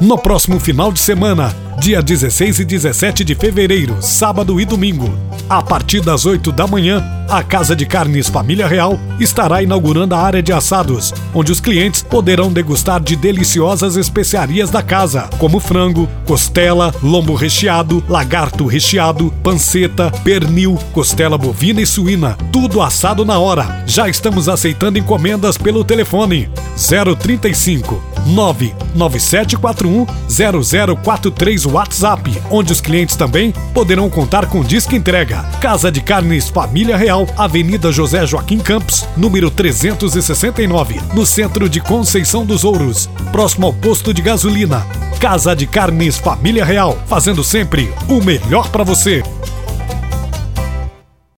No próximo final de semana, dia 16 e 17 de fevereiro, sábado e domingo, a partir das 8 da manhã, a Casa de Carnes Família Real estará inaugurando a área de assados, onde os clientes poderão degustar de deliciosas especiarias da casa, como frango, costela, lombo recheado, lagarto recheado, panceta, pernil, costela bovina e suína, tudo assado na hora. Já estamos aceitando encomendas pelo telefone 035 99741 0043 WhatsApp, onde os clientes também poderão contar com disco entrega. Casa de Carnes Família Real, Avenida José Joaquim Campos, número 369, no centro de Conceição dos Ouros, próximo ao posto de gasolina. Casa de Carnes Família Real, fazendo sempre o melhor para você.